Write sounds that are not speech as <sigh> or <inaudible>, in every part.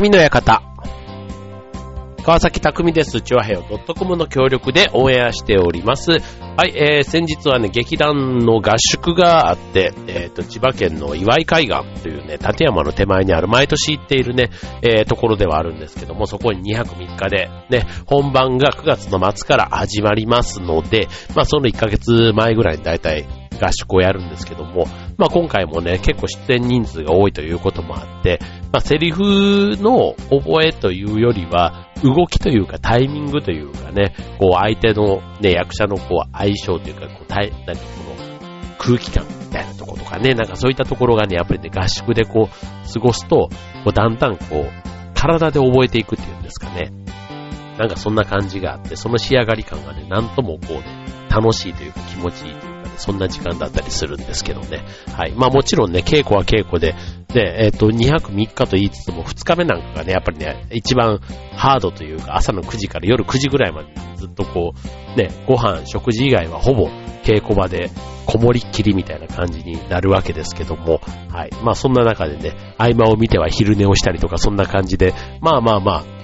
匠の館。川崎匠です。チュアヘオ .com の協力でオンエアしております。はい、えー、先日はね、劇団の合宿があって、えっ、ー、と、千葉県の岩井海岸というね、立山の手前にある毎年行っているね、えー、ところではあるんですけども、そこに2泊3日で、ね、本番が9月の末から始まりますので、まあ、その1ヶ月前ぐらいにだいたい合宿をやるんですけども、まあ今回もね、結構出演人数が多いということもあって、まあセリフの覚えというよりは、動きというかタイミングというかね、こう相手のね、役者のこう相性というか、こう、たいなんかこの空気感みたいなところとかね、なんかそういったところがね、やっぱりね、合宿でこう、過ごすと、こうだんだんこう、体で覚えていくっていうんですかね。なんかそんな感じがあって、その仕上がり感がね、なんともこうね、楽しいというか気持ちいいというそんな時間だったりするんですけどね。はい。まあもちろんね、稽古は稽古で、で、えっ、ー、と、2泊3日と言いつつも、2日目なんかがね、やっぱりね、一番ハードというか、朝の9時から夜9時ぐらいまでずっとこう、ね、ご飯、食事以外はほぼ稽古場で、こもりっきりみたいな感じになるわけですけども、はい。まあそんな中でね、合間を見ては昼寝をしたりとか、そんな感じで、まあまあまあ、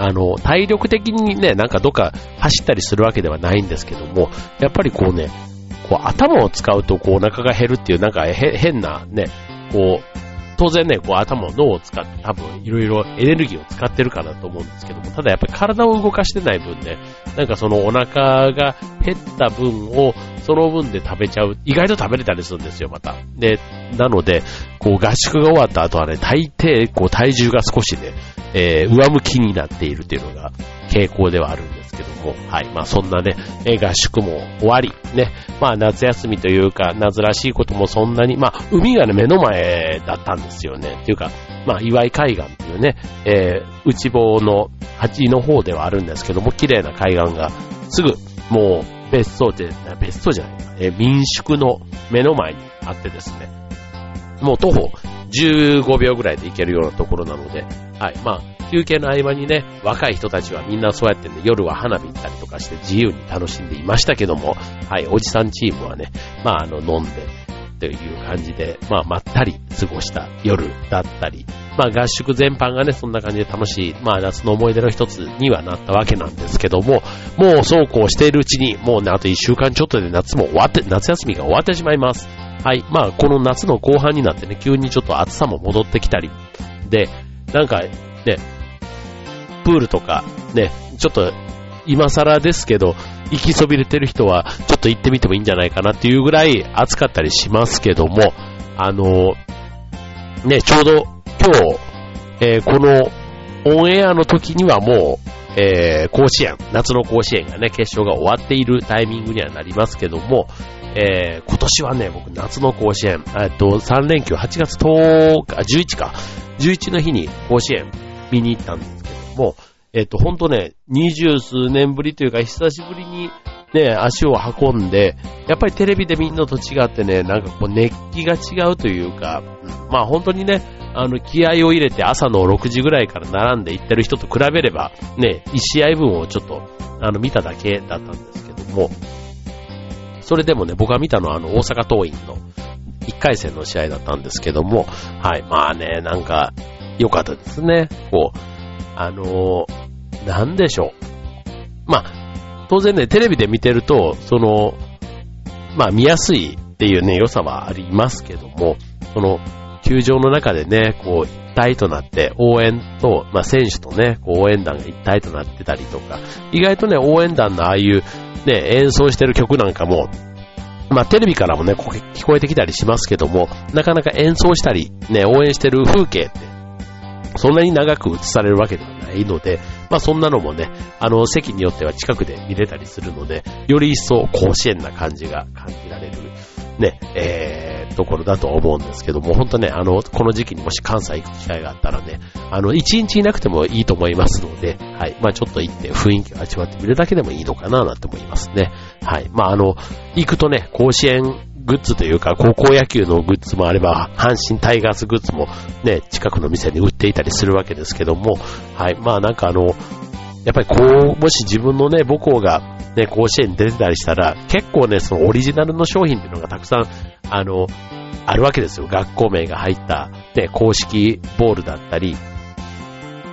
あの、体力的にね、なんかどっか走ったりするわけではないんですけども、やっぱりこうね、こう頭を使うとこうお腹が減るっていうなんか変なね、こう、当然ね、こう頭、脳を使って多分いろいろエネルギーを使ってるかなと思うんですけども、ただやっぱり体を動かしてない分ね、なんかそのお腹が減った分をその分で食べちゃう。意外と食べれたりするんですよ、また。で、なので、こう合宿が終わった後はね、大抵こう体重が少しね、えー、上向きになっているっていうのが傾向ではあるんけども、はい。まあそんなね、合宿も終わり、ね、まあ夏休みというか、夏らしいこともそんなに、まあ海がね、目の前だったんですよね。っていうか、まあ岩井海岸っていうね、えー、内房の端の方ではあるんですけども、綺麗な海岸がすぐ、もう別荘で、別荘じゃない、えー、民宿の目の前にあってですね、もう徒歩15秒ぐらいで行けるようなところなので、はい。まあ、休憩の合間にね、若い人たちはみんなそうやってね、夜は花火行ったりとかして自由に楽しんでいましたけども、はい、おじさんチームはね、まああの、飲んで、という感じで、まあまったり過ごした夜だったり、まあ合宿全般がね、そんな感じで楽しい、まあ夏の思い出の一つにはなったわけなんですけども、もうそうこうしているうちに、もうね、あと一週間ちょっとで夏も終わって、夏休みが終わってしまいます。はい。まあ、この夏の後半になってね、急にちょっと暑さも戻ってきたり、で、なんか、ね、プールとか、ね、ちょっと今更ですけど、行きそびれてる人は、ちょっと行ってみてもいいんじゃないかなっていうぐらい暑かったりしますけども、あの、ね、ちょうど今日、えー、このオンエアの時にはもう、えー、甲子園、夏の甲子園がね、決勝が終わっているタイミングにはなりますけども、えー、今年はね、僕夏の甲子園、えっと、3連休8月10日、11日か、11の日に甲子園見に行ったんですけども、えっ、と、ほんとね、二十数年ぶりというか、久しぶりにね、足を運んで、やっぱりテレビで見るのと違ってね、なんかこう熱気が違うというか、まあ本当にね、あの、気合を入れて朝の6時ぐらいから並んで行ってる人と比べれば、ね、1試合分をちょっと、あの、見ただけだったんですけども、それでもね、僕が見たのはあの、大阪桐蔭の1回戦の試合だったんですけども、はい、まあね、なんか、良かったですね。こう、あのー、なんでしょう。まあ、当然ね、テレビで見てると、その、まあ見やすいっていうね、良さはありますけども、その、球場の中でね、こう、一体となって応援と、まあ選手とね、こう応援団が一体となってたりとか、意外とね、応援団のああいうね、演奏してる曲なんかも、まあテレビからもね、聞こえてきたりしますけども、なかなか演奏したり、ね、応援してる風景って、そんなに長く映されるわけではないので、まあそんなのもね、あの席によっては近くで見れたりするので、より一層甲子園な感じが感じられる、ね、えー、ところだと思うんですけども、本当ね、あの、この時期にもし関西行く機会があったらね、あの、一日いなくてもいいと思いますので、はい。まあちょっと行って雰囲気を味わってみるだけでもいいのかななんて思いますね。はい。まああの、行くとね、甲子園グッズというか、高校野球のグッズもあれば、阪神タイガースグッズもね、近くの店に売っていたりするわけですけども、はい。まあなんかあの、やっぱりこう、もし自分のね、母校がね、甲子園に出てたりしたら、結構ね、そのオリジナルの商品っていうのがたくさん、あの、あるわけですよ。学校名が入った、ね、公式ボールだったり、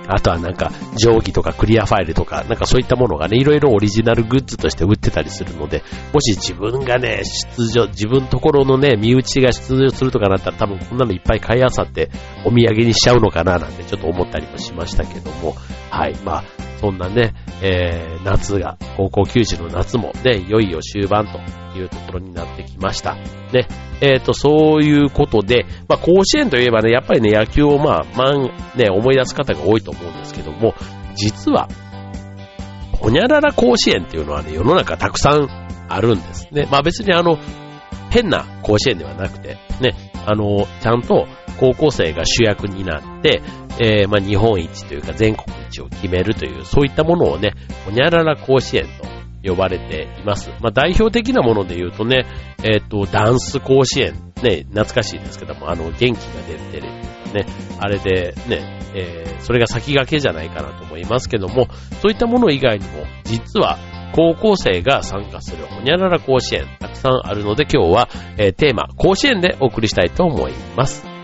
あとはなんか、定規とかクリアファイルとか、なんかそういったものがね、いろいろオリジナルグッズとして売ってたりするので、もし自分がね、出場、自分ところのね、身内が出場するとかなったら多分こんなのいっぱい買いあさってお土産にしちゃうのかななんてちょっと思ったりもしましたけども、はい、まあ、そんなね、えー、夏が、高校球児の夏もね、いよいよ終盤というところになってきました。ね、えっ、ー、と、そういうことで、まあ、甲子園といえばね、やっぱりね、野球をまあ、まん、ね、思い出す方が多いと思うんですけども、実は、ほにゃらら甲子園っていうのはね、世の中たくさんあるんですね。まあ別にあの、変な甲子園ではなくて、ね、あの、ちゃんと高校生が主役になって、えー、まあ日本一というか全国一を決めるという、そういったものをね、ほにゃらら甲子園と呼ばれています。まあ、代表的なもので言うとね、えっ、ー、と、ダンス甲子園、ね、懐かしいんですけども、あの、元気が出るテレビね、あれでね、えー、それが先駆けじゃないかなと思いますけども、そういったもの以外にも、実は、高校生が参加するほにゃらら甲子園、たくさんあるので今日は、えー、テーマ、甲子園でお送りしたいと思います。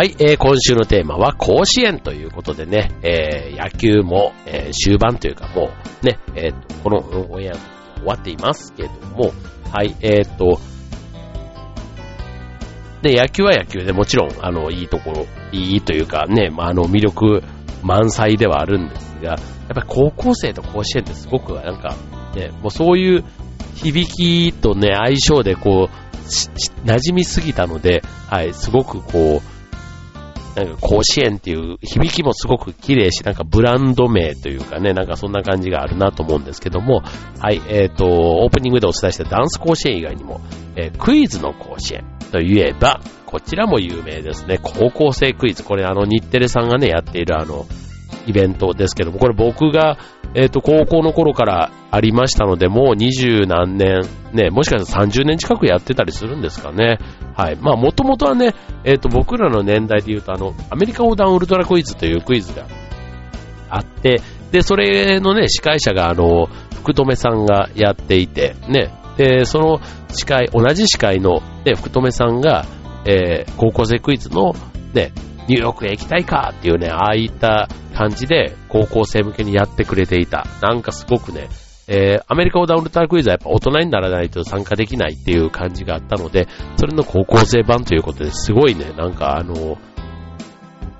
はい、えー、今週のテーマは甲子園ということでね、えー、野球も、えー、終盤というかもうね、えー、このオンエア終わっていますけども、はい、えっ、と、で、野球は野球でもちろん、あの、いいところ、いいというかね、まあ、あの、魅力満載ではあるんですが、やっぱり高校生と甲子園ってすごくなんか、ね、もうそういう響きとね、相性でこう、馴染みすぎたので、はい、すごくこう、なんか甲子園っていう響きもすごく綺麗し、なんかブランド名というかね、なんかそんな感じがあるなと思うんですけども、はい、えっ、ー、と、オープニングでお伝えしたダンス甲子園以外にも、えー、クイズの甲子園といえば、こちらも有名ですね。高校生クイズ。これあの日テレさんがね、やっているあの、イベントですけども、これ僕がえっ、ー、と、高校の頃からありましたので、もう二十何年、ね、もしかしたら30年近くやってたりするんですかね。はい。まあ、もともとはね、えっ、ー、と、僕らの年代で言うと、あの、アメリカ横断ウルトラクイズというクイズがあって、で、それのね、司会者が、あの、福留さんがやっていて、ね、で、その司会、同じ司会の、ね、福留さんが、えー、高校生クイズの、ね、ニューヨークへ行きたいかっていうね、ああいった感じで高校生向けにやってくれていた。なんかすごくね、えー、アメリカオダウンルタークイズはやっぱ大人にならないと参加できないっていう感じがあったので、それの高校生版ということですごいね、なんかあの、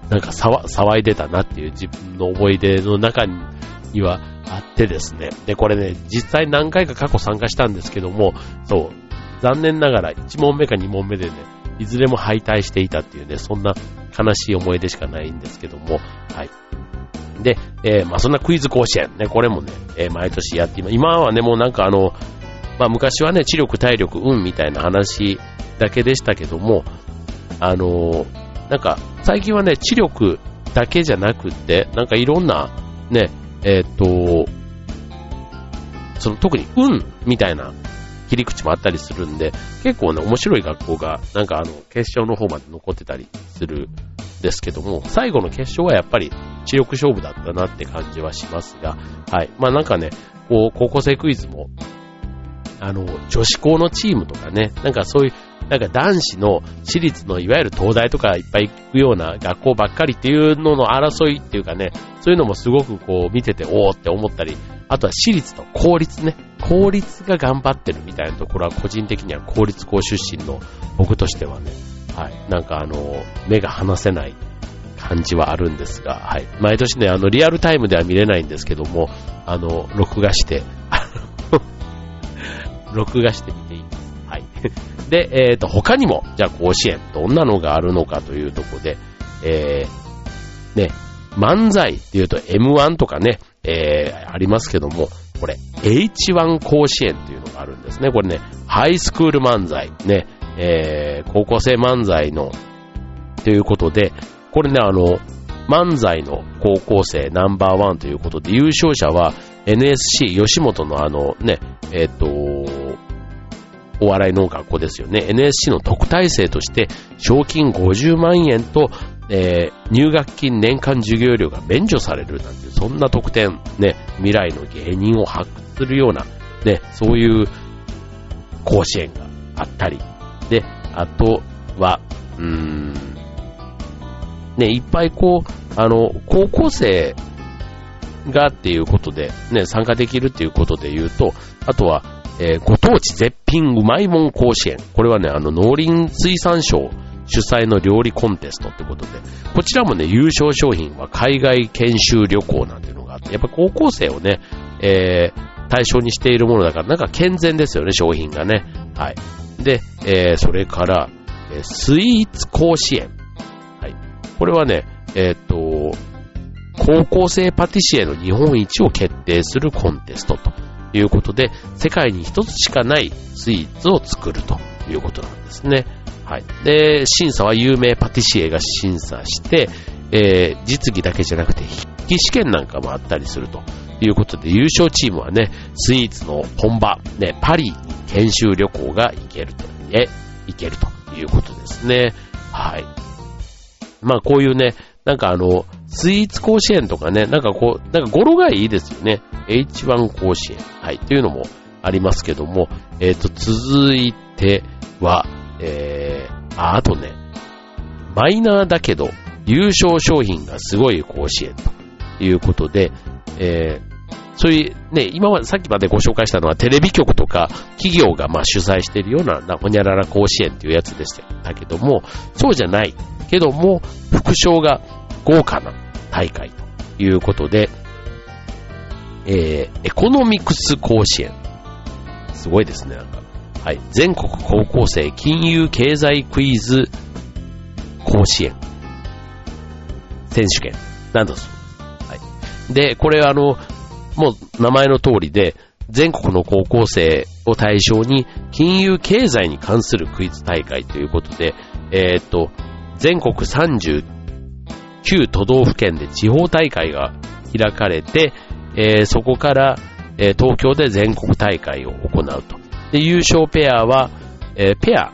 なんか騒いでたなっていう自分の思い出の中にはあってですね。で、これね、実際何回か過去参加したんですけども、そう、残念ながら1問目か2問目でね、いずれも敗退していたっていうね、そんな悲しい思い出しかないんですけども、はい。で、えー、まあそんなクイズ甲子園。ね、これもね、えー、毎年やって今、はね、もうなんかあの、まあ昔はね、知力、体力、運みたいな話だけでしたけども、あのなんか最近はね、知力だけじゃなくって、なんかいろんなね、えっ、と、その特に運みたいな切り口もあったりするんで、結構ね、面白い学校が、なんかあの、決勝の方まで残ってたりするんですけども、最後の決勝はやっぱり知力勝負だったなって感じはしますが、はい。まあなんかね、こう、高校生クイズも、あの、女子校のチームとかね、なんかそういう、なんか男子の私立のいわゆる東大とかいっぱい行くような学校ばっかりっていうのの争いっていうかね、そういうのもすごくこう見てておーって思ったり、あとは私立と公立ね、公立が頑張ってるみたいなところは個人的には公立校出身の僕としてはね、はい、なんかあの、目が離せない感じはあるんですが、はい。毎年ね、あの、リアルタイムでは見れないんですけども、あの、録画して、<laughs> 録画して見ています。はい。で、えっ、ー、と、他にも、じゃあ甲子園、どんなのがあるのかというとこで、えー、ね、漫才っていうと M1 とかね、えー、ありますけども、これ H1 甲子園っていうのがあるんですね。これね、ハイスクール漫才、ね、えー、高校生漫才の、ということで、これね、あの、漫才の高校生ナンバーワンということで、優勝者は、NSC 吉本のあのね、えっ、と、お笑いの学校ですよね。NSC の特待生として賞金50万円と、えー、入学金年間授業料が免除されるなんて、そんな特典、ね、未来の芸人を発掘するような、ね、そういう甲子園があったり、で、あとは、うーん、ね、いっぱいこう、あの、高校生がっていうことで、ね、参加できるっていうことで言うと、あとは、えー、ご当地絶品うまいもん甲子園。これはね、あの、農林水産省主催の料理コンテストってことで、こちらもね、優勝商品は海外研修旅行なんていうのがあって、やっぱ高校生をね、えー、対象にしているものだから、なんか健全ですよね、商品がね。はい。で、えー、それから、えスイーツ甲子園。はい。これはね、えっ、と、高校生パティシエの日本一を決定するコンテストということで、世界に一つしかないスイーツを作るということなんですね。はい。で、審査は有名パティシエが審査して、えー、実技だけじゃなくて筆記試験なんかもあったりするということで、優勝チームはね、スイーツの本場、ね、パリに研修旅行が行けると、え、行けるということですね。はい。まあこういうね、なんかあの、スイーツ甲子園とかね、なんかこう、なんか語呂がいいですよね。H1 甲子園。はい。というのもありますけども、えっ、ー、と、続いては、えー、あ、あとね、マイナーだけど、優勝商品がすごい甲子園ということで、えー、そういうね、今までさっきまでご紹介したのはテレビ局とか企業がまあ主催しているような、なほにゃらら甲子園っていうやつでしたけども、そうじゃないけども、副賞が豪華な大会ということで、えー、エコノミクス甲子園。すごいですね、なんか。はい。全国高校生金融経済クイズ甲子園。選手権。なんだそう。はい。で、これはあの、もう名前の通りで、全国の高校生を対象に金融経済に関するクイズ大会ということで、えー、っと、全国39都道府県で地方大会が開かれて、えー、そこから、えー、東京で全国大会を行うと。で、優勝ペアは、えペア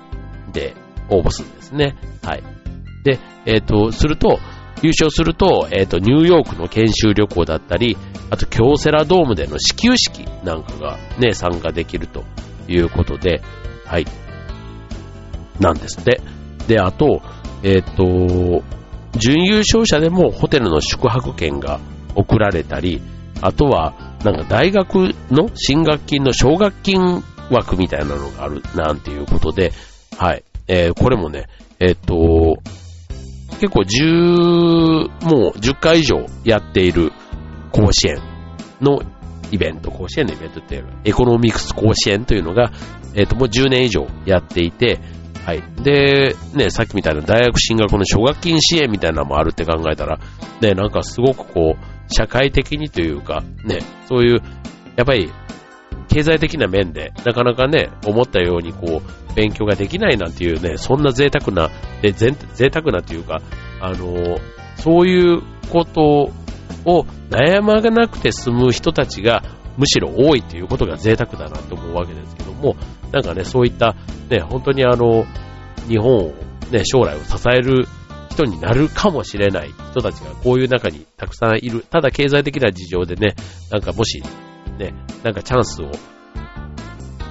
で応募するんですね。はい。で、えっ、と、すると、優勝すると、えっ、と、ニューヨークの研修旅行だったり、あと京セラドームでの始球式なんかがね、参加できるということで、はい。なんですって。で、あと、えっ、と、準優勝者でもホテルの宿泊券が送られたり、あとは、なんか大学の進学金の奨学金枠みたいなのがある、なんていうことで、はい。えー、これもね、えっ、と、結構10、もう10回以上やっている甲子園のイベント、甲子園のイベントっていうのは、エコノミクス甲子園というのが、えっ、と、もう10年以上やっていて、はい。で、ね、さっきみたいな大学進学の奨学金支援みたいなのもあるって考えたら、ね、なんかすごくこう、社会的にというか、ね、そういう、やっぱり、経済的な面で、なかなかね、思ったようにこう、勉強ができないなんていうね、そんな贅沢な、で、贅沢なというか、あの、そういうことを悩まなくて済む人たちがむしろ多いということが贅沢だなと思うわけですけども、なんかね、そういった、ね、本当にあの、日本を、ね、将来を支える人になるかもしれない人たちがこういう中にたくさんいる。ただ経済的な事情でね、なんかもし、ね、なんかチャンスを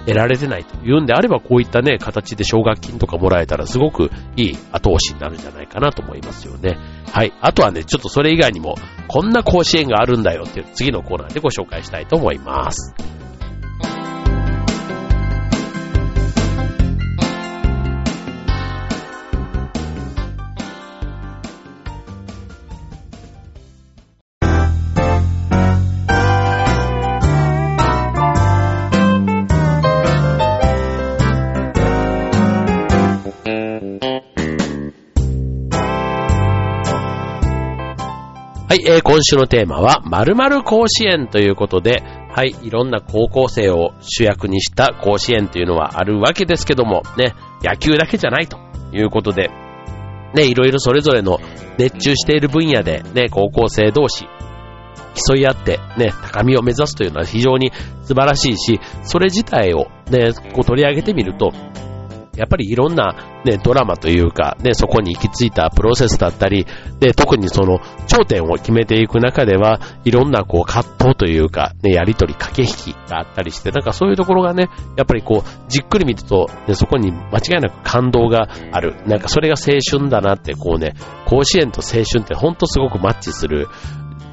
得られてないというんであれば、こういったね、形で奨学金とかもらえたらすごくいい後押しになるんじゃないかなと思いますよね。はい。あとはね、ちょっとそれ以外にも、こんな甲子園があるんだよっていう次のコーナーでご紹介したいと思います。えー、今週のテーマは、〇〇甲子園ということで、はい、いろんな高校生を主役にした甲子園というのはあるわけですけども、ね、野球だけじゃないということで、ね、いろいろそれぞれの熱中している分野で、ね、高校生同士、競い合ってね、高みを目指すというのは非常に素晴らしいし、それ自体をね、こう取り上げてみると、やっぱりいろんなね、ドラマというか、ね、そこに行き着いたプロセスだったり、で、特にその頂点を決めていく中では、いろんなこう葛藤というか、ね、やりとり、駆け引きがあったりして、なんかそういうところがね、やっぱりこう、じっくり見ると、ね、そこに間違いなく感動がある。なんかそれが青春だなって、こうね、甲子園と青春ってほんとすごくマッチする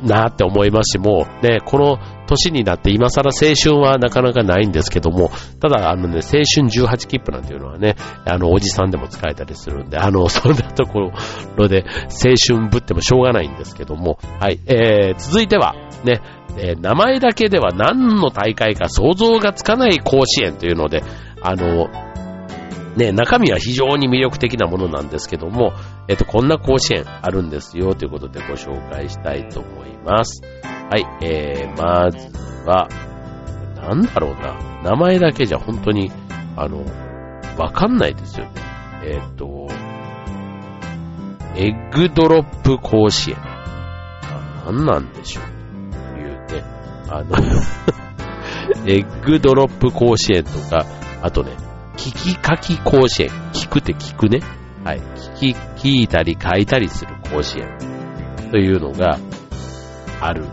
なって思いますし、もうね、この年になって今更青春はなかなかないんですけども、ただあのね、青春18切符なんていうのはね、あの、おじさんでも使えたりするんで、あの、そんなところで青春ぶってもしょうがないんですけども、はい、えー、続いては、ね、えー、名前だけでは何の大会か想像がつかない甲子園というので、あの、ね、中身は非常に魅力的なものなんですけども、えっと、こんな甲子園あるんですよということでご紹介したいと思います。はい、えー、まずは、なんだろうな、名前だけじゃ本当に、あの、わかんないですよね。えっ、と、エッグドロップ甲子園。何なんでしょう言うね。あの <laughs> エッグドロップ甲子園とか、あとね、聞き書き甲子園。聞くって聞くね。はい。聞き、聞いたり書いたりする甲子園。というのがある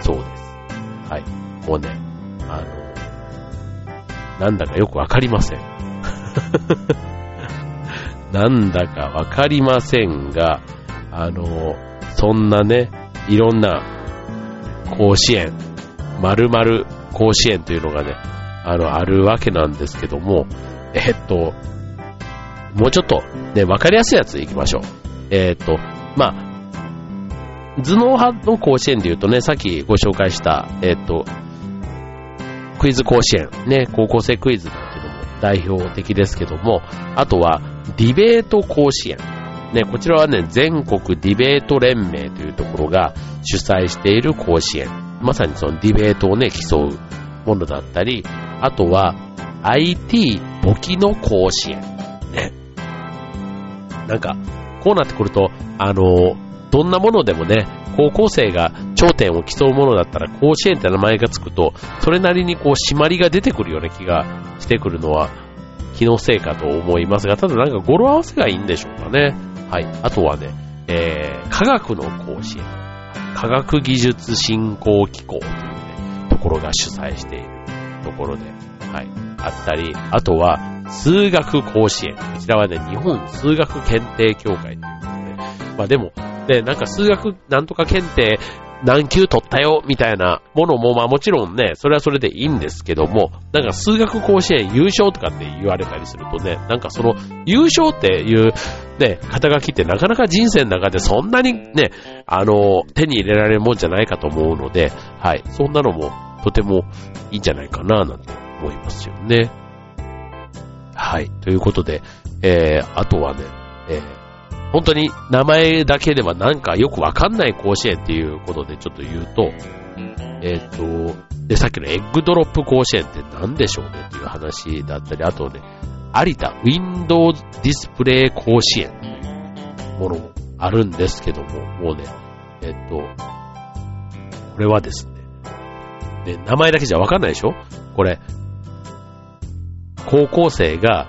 そうです。はい。もうね、あの、なんだかよくわかりません。<laughs> なんだかわかりませんが、あの、そんなね、いろんな甲子園、〇〇甲子園というのがね、あの、あるわけなんですけども、えっと、もうちょっとね、わかりやすいやつ行きましょう。えっと、まあ、頭脳派の甲子園で言うとね、さっきご紹介した、えっと、クイズ甲子園、ね、高校生クイズなんていうのも代表的ですけども、あとは、ディベート甲子園。ね、こちらはね、全国ディベート連盟というところが主催している甲子園。まさにそのディベートをね、競うものだったり、あとは IT 簿記の甲子園。ね。なんか、こうなってくると、あの、どんなものでもね、高校生が頂点を競うものだったら甲子園って名前がつくと、それなりにこう締まりが出てくるような気がしてくるのは気のせいかと思いますが、ただなんか語呂合わせがいいんでしょうかね。はい。あとはね、えー、科学の甲子園。科学技術振興機構と、ころが主催しているところで、はい、あったり、あとは、数学甲子園。こちらはね、日本数学検定協会ということで、まあでも、ね、なんか数学なんとか検定何級取ったよ、みたいなものも、まあもちろんね、それはそれでいいんですけども、なんか数学甲子園優勝とかって言われたりするとね、なんかその優勝っていうね、肩書きってなかなか人生の中でそんなにね、あの、手に入れられるもんじゃないかと思うので、はい、そんなのもとてもいいんじゃないかな、なんて思いますよね。はい。ということで、えー、あとはね、えー、本当に名前だけではなんかよくわかんない甲子園っていうことでちょっと言うと、えっ、ー、と、で、さっきのエッグドロップ甲子園って何でしょうねっていう話だったり、あとね、有田ウィンドウディスプレイ甲子園というものもあるんですけども、もうね、えっ、と、これはですね、ね、名前だけじゃわかんないでしょ？これ、高校生が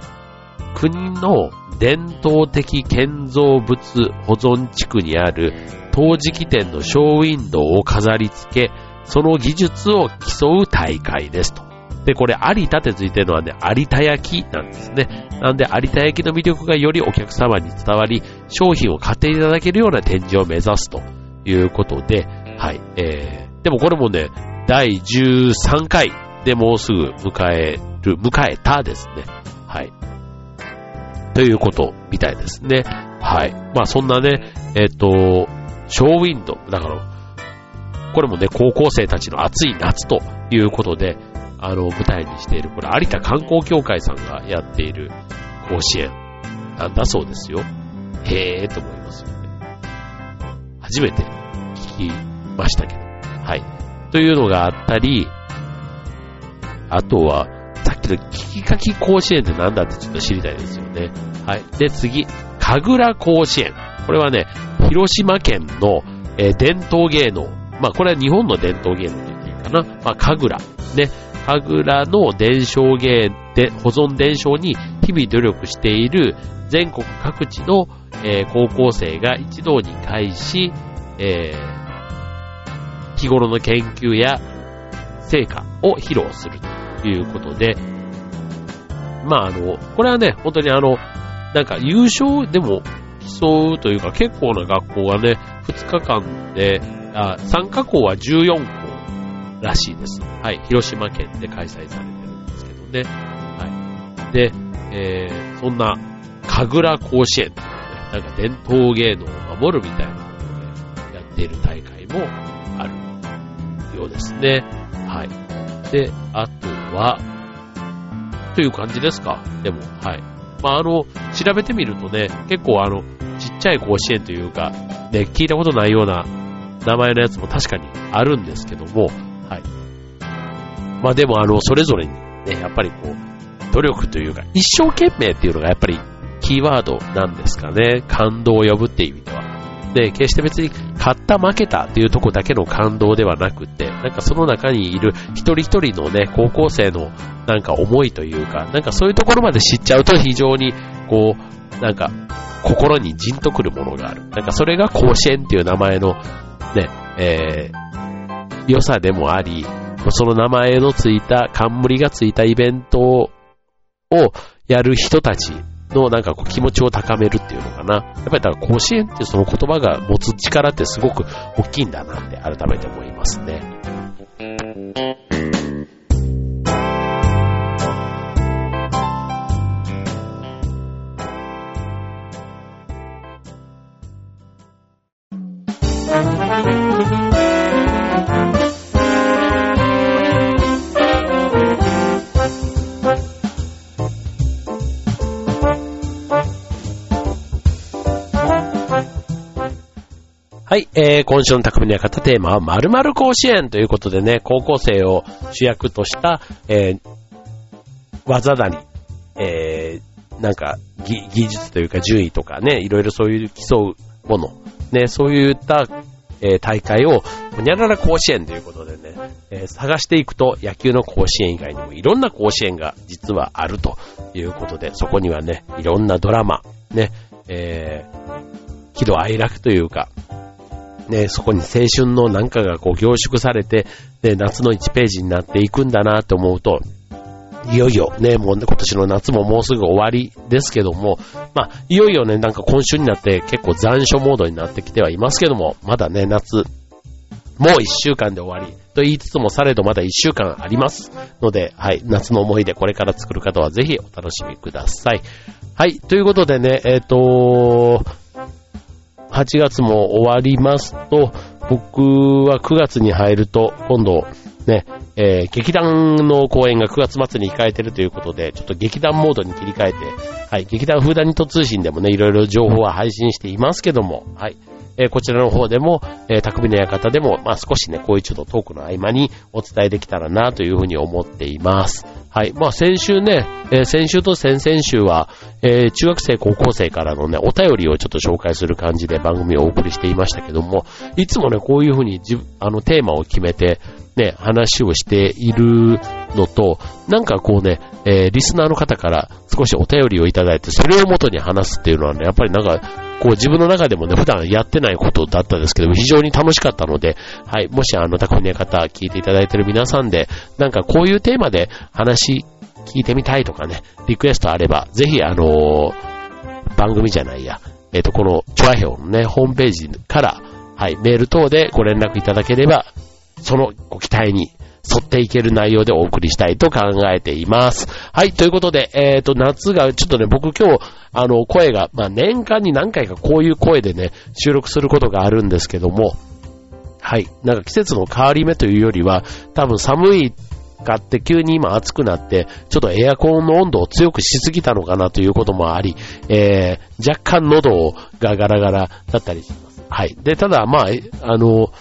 国の伝統的建造物保存地区にある陶磁器店のショーウィンドウを飾り付け、その技術を競う大会ですと。で、これ、有田ってついてるのはね、有田焼なんですね。なんで、有田焼の魅力がよりお客様に伝わり、商品を買っていただけるような展示を目指すということで、はい、えー、でもこれもね、第13回でもうすぐ迎える、迎えたですね。はい。ということみたいですね。はい。まあそんなね、えっ、ー、と、ショーウィンド、だから、これもね、高校生たちの暑い夏ということで、あの、舞台にしている、これ、有田観光協会さんがやっている甲子園なんだそうですよ。へえーと思いますよね。初めて聞きましたけど。はい。というのがあったり、あとは、さっきの聞き書き甲子園って何だってちょっと知りたいですよね。はい。で、次、神楽甲子園。これはね、広島県の、えー、伝統芸能まあこれは日本の伝統芸能と言っていいかな。まあ神楽。ね。神楽の伝承芸で、保存伝承に日々努力している全国各地の、えー、高校生が一堂に会し、えー、日頃の研究や成果を披露するということで、まああの、これはね、本当にあの、なんか優勝でも競うというか結構な学校がね、2日間で、あ参加校は14校らしいです。はい。広島県で開催されてるんですけどね。はい。で、えー、そんな、神楽甲子園とかね、なんか伝統芸能を守るみたいなことでやっている大会もようですね。はい。で、あとは、という感じですか？でも、はい。まあ、あの、調べてみるとね、結構あの、ちっちゃい甲子園というか、ね、聞いたことないような名前のやつも確かにあるんですけども、はい。まあでもあの、それぞれにね、やっぱりこう、努力というか、一生懸命っていうのがやっぱりキーワードなんですかね。感動を呼ぶっていう意味では。で、決して別に勝った負けたっていうとこだけの感動ではなくて、なんかその中にいる一人一人のね、高校生のなんか思いというか、なんかそういうところまで知っちゃうと非常にこう、なんか心にじんとくるものがある。なんかそれが甲子園っていう名前のね、えー、良さでもあり、その名前のついた、冠がついたイベントをやる人たちのなんかこう気持ちを高めるっていうのかな。やっぱりだから甲子園ってその言葉が持つ力ってすごく大きいんだなって改めて思いますね。はい、えー、今週の匠の館テーマは〇〇甲子園ということでね、高校生を主役とした、えー、技だり、えー、なんか技、術というか順位とかね、いろいろそういう競うもの、ね、そういった、えー、大会を、ほにゃらら甲子園ということでね、えー、探していくと野球の甲子園以外にもいろんな甲子園が実はあるということで、そこにはね、いろんなドラマ、ね、えー、喜怒哀楽というか、ね、そこに青春のなんかがこう凝縮されて、ね、夏の1ページになっていくんだなと思うと、いよいよね、もうね今年の夏ももうすぐ終わりですけども、まあ、いよいよね、なんか今週になって結構残暑モードになってきてはいますけども、まだね、夏、もう1週間で終わりと言いつつもされどまだ1週間ありますので、はい、夏の思い出これから作る方はぜひお楽しみください。はい、ということでね、えっ、ー、と8月も終わりますと、僕は9月に入ると、今度、ね、えー、劇団の公演が9月末に控えてるということで、ちょっと劇団モードに切り替えて、はい、劇団フーダニット通信でもね、いろいろ情報は配信していますけども、はい、えー、こちらの方でも、えー、匠の館でも、まあ少しね、こういうちょっとトークの合間にお伝えできたらなというふうに思っています。はい。まあ先週ね、えー、先週と先々週は、えー、中学生、高校生からのね、お便りをちょっと紹介する感じで番組をお送りしていましたけども、いつもね、こういうふうにじあの、テーマを決めて、ね、話をしているのと、なんかこうね、えー、リスナーの方から少しお便りをいただいて、それを元に話すっていうのはね、やっぱりなんか、こう自分の中でもね、普段やってないことだったんですけど、非常に楽しかったので、はい、もしあの、匠の方聞いていただいてる皆さんで、なんかこういうテーマで話聞いてみたいとかね、リクエストあれば、ぜひあのー、番組じゃないや、えっ、ー、と、この、チョアヘオのね、ホームページから、はい、メール等でご連絡いただければ、そのご期待に沿っていける内容でお送りしたいと考えています。はい、ということで、えっ、ー、と、夏が、ちょっとね、僕今日、あの、声が、まあ、年間に何回かこういう声でね、収録することがあるんですけども、はい、なんか季節の変わり目というよりは、多分寒いかって急に今暑くなって、ちょっとエアコンの温度を強くしすぎたのかなということもあり、えー、若干喉がガラガラだったりします。はい。で、ただ、まあ、あの、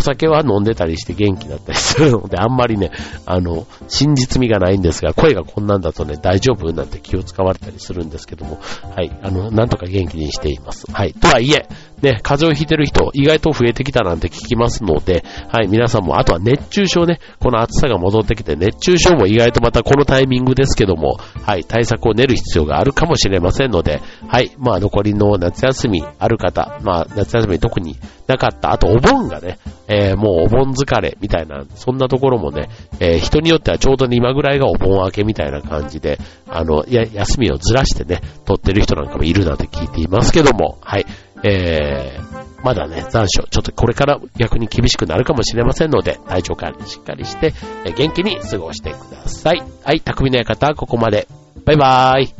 お酒は飲んでたりして元気だったりするので、あんまりね、あの、真実味がないんですが、声がこんなんだとね、大丈夫なんて気を使われたりするんですけども、はい、あの、なんとか元気にしています。はい。とはいえ、ね、風邪をひいてる人、意外と増えてきたなんて聞きますので、はい、皆さんも、あとは熱中症ね、この暑さが戻ってきて、熱中症も意外とまたこのタイミングですけども、はい、対策を練る必要があるかもしれませんので、はい、まあ残りの夏休みある方、まあ夏休み特になかった、あとお盆がね、えー、もうお盆疲れみたいな、そんなところもね、えー、人によってはちょうど今ぐらいがお盆明けみたいな感じで、あの、や、休みをずらしてね、撮ってる人なんかもいるなんて聞いていますけども、はい、えー、まだね、残暑、ちょっとこれから逆に厳しくなるかもしれませんので、体調管理しっかりして、え元気に過ごしてください。はい、匠の館、ここまで。バイバーイ。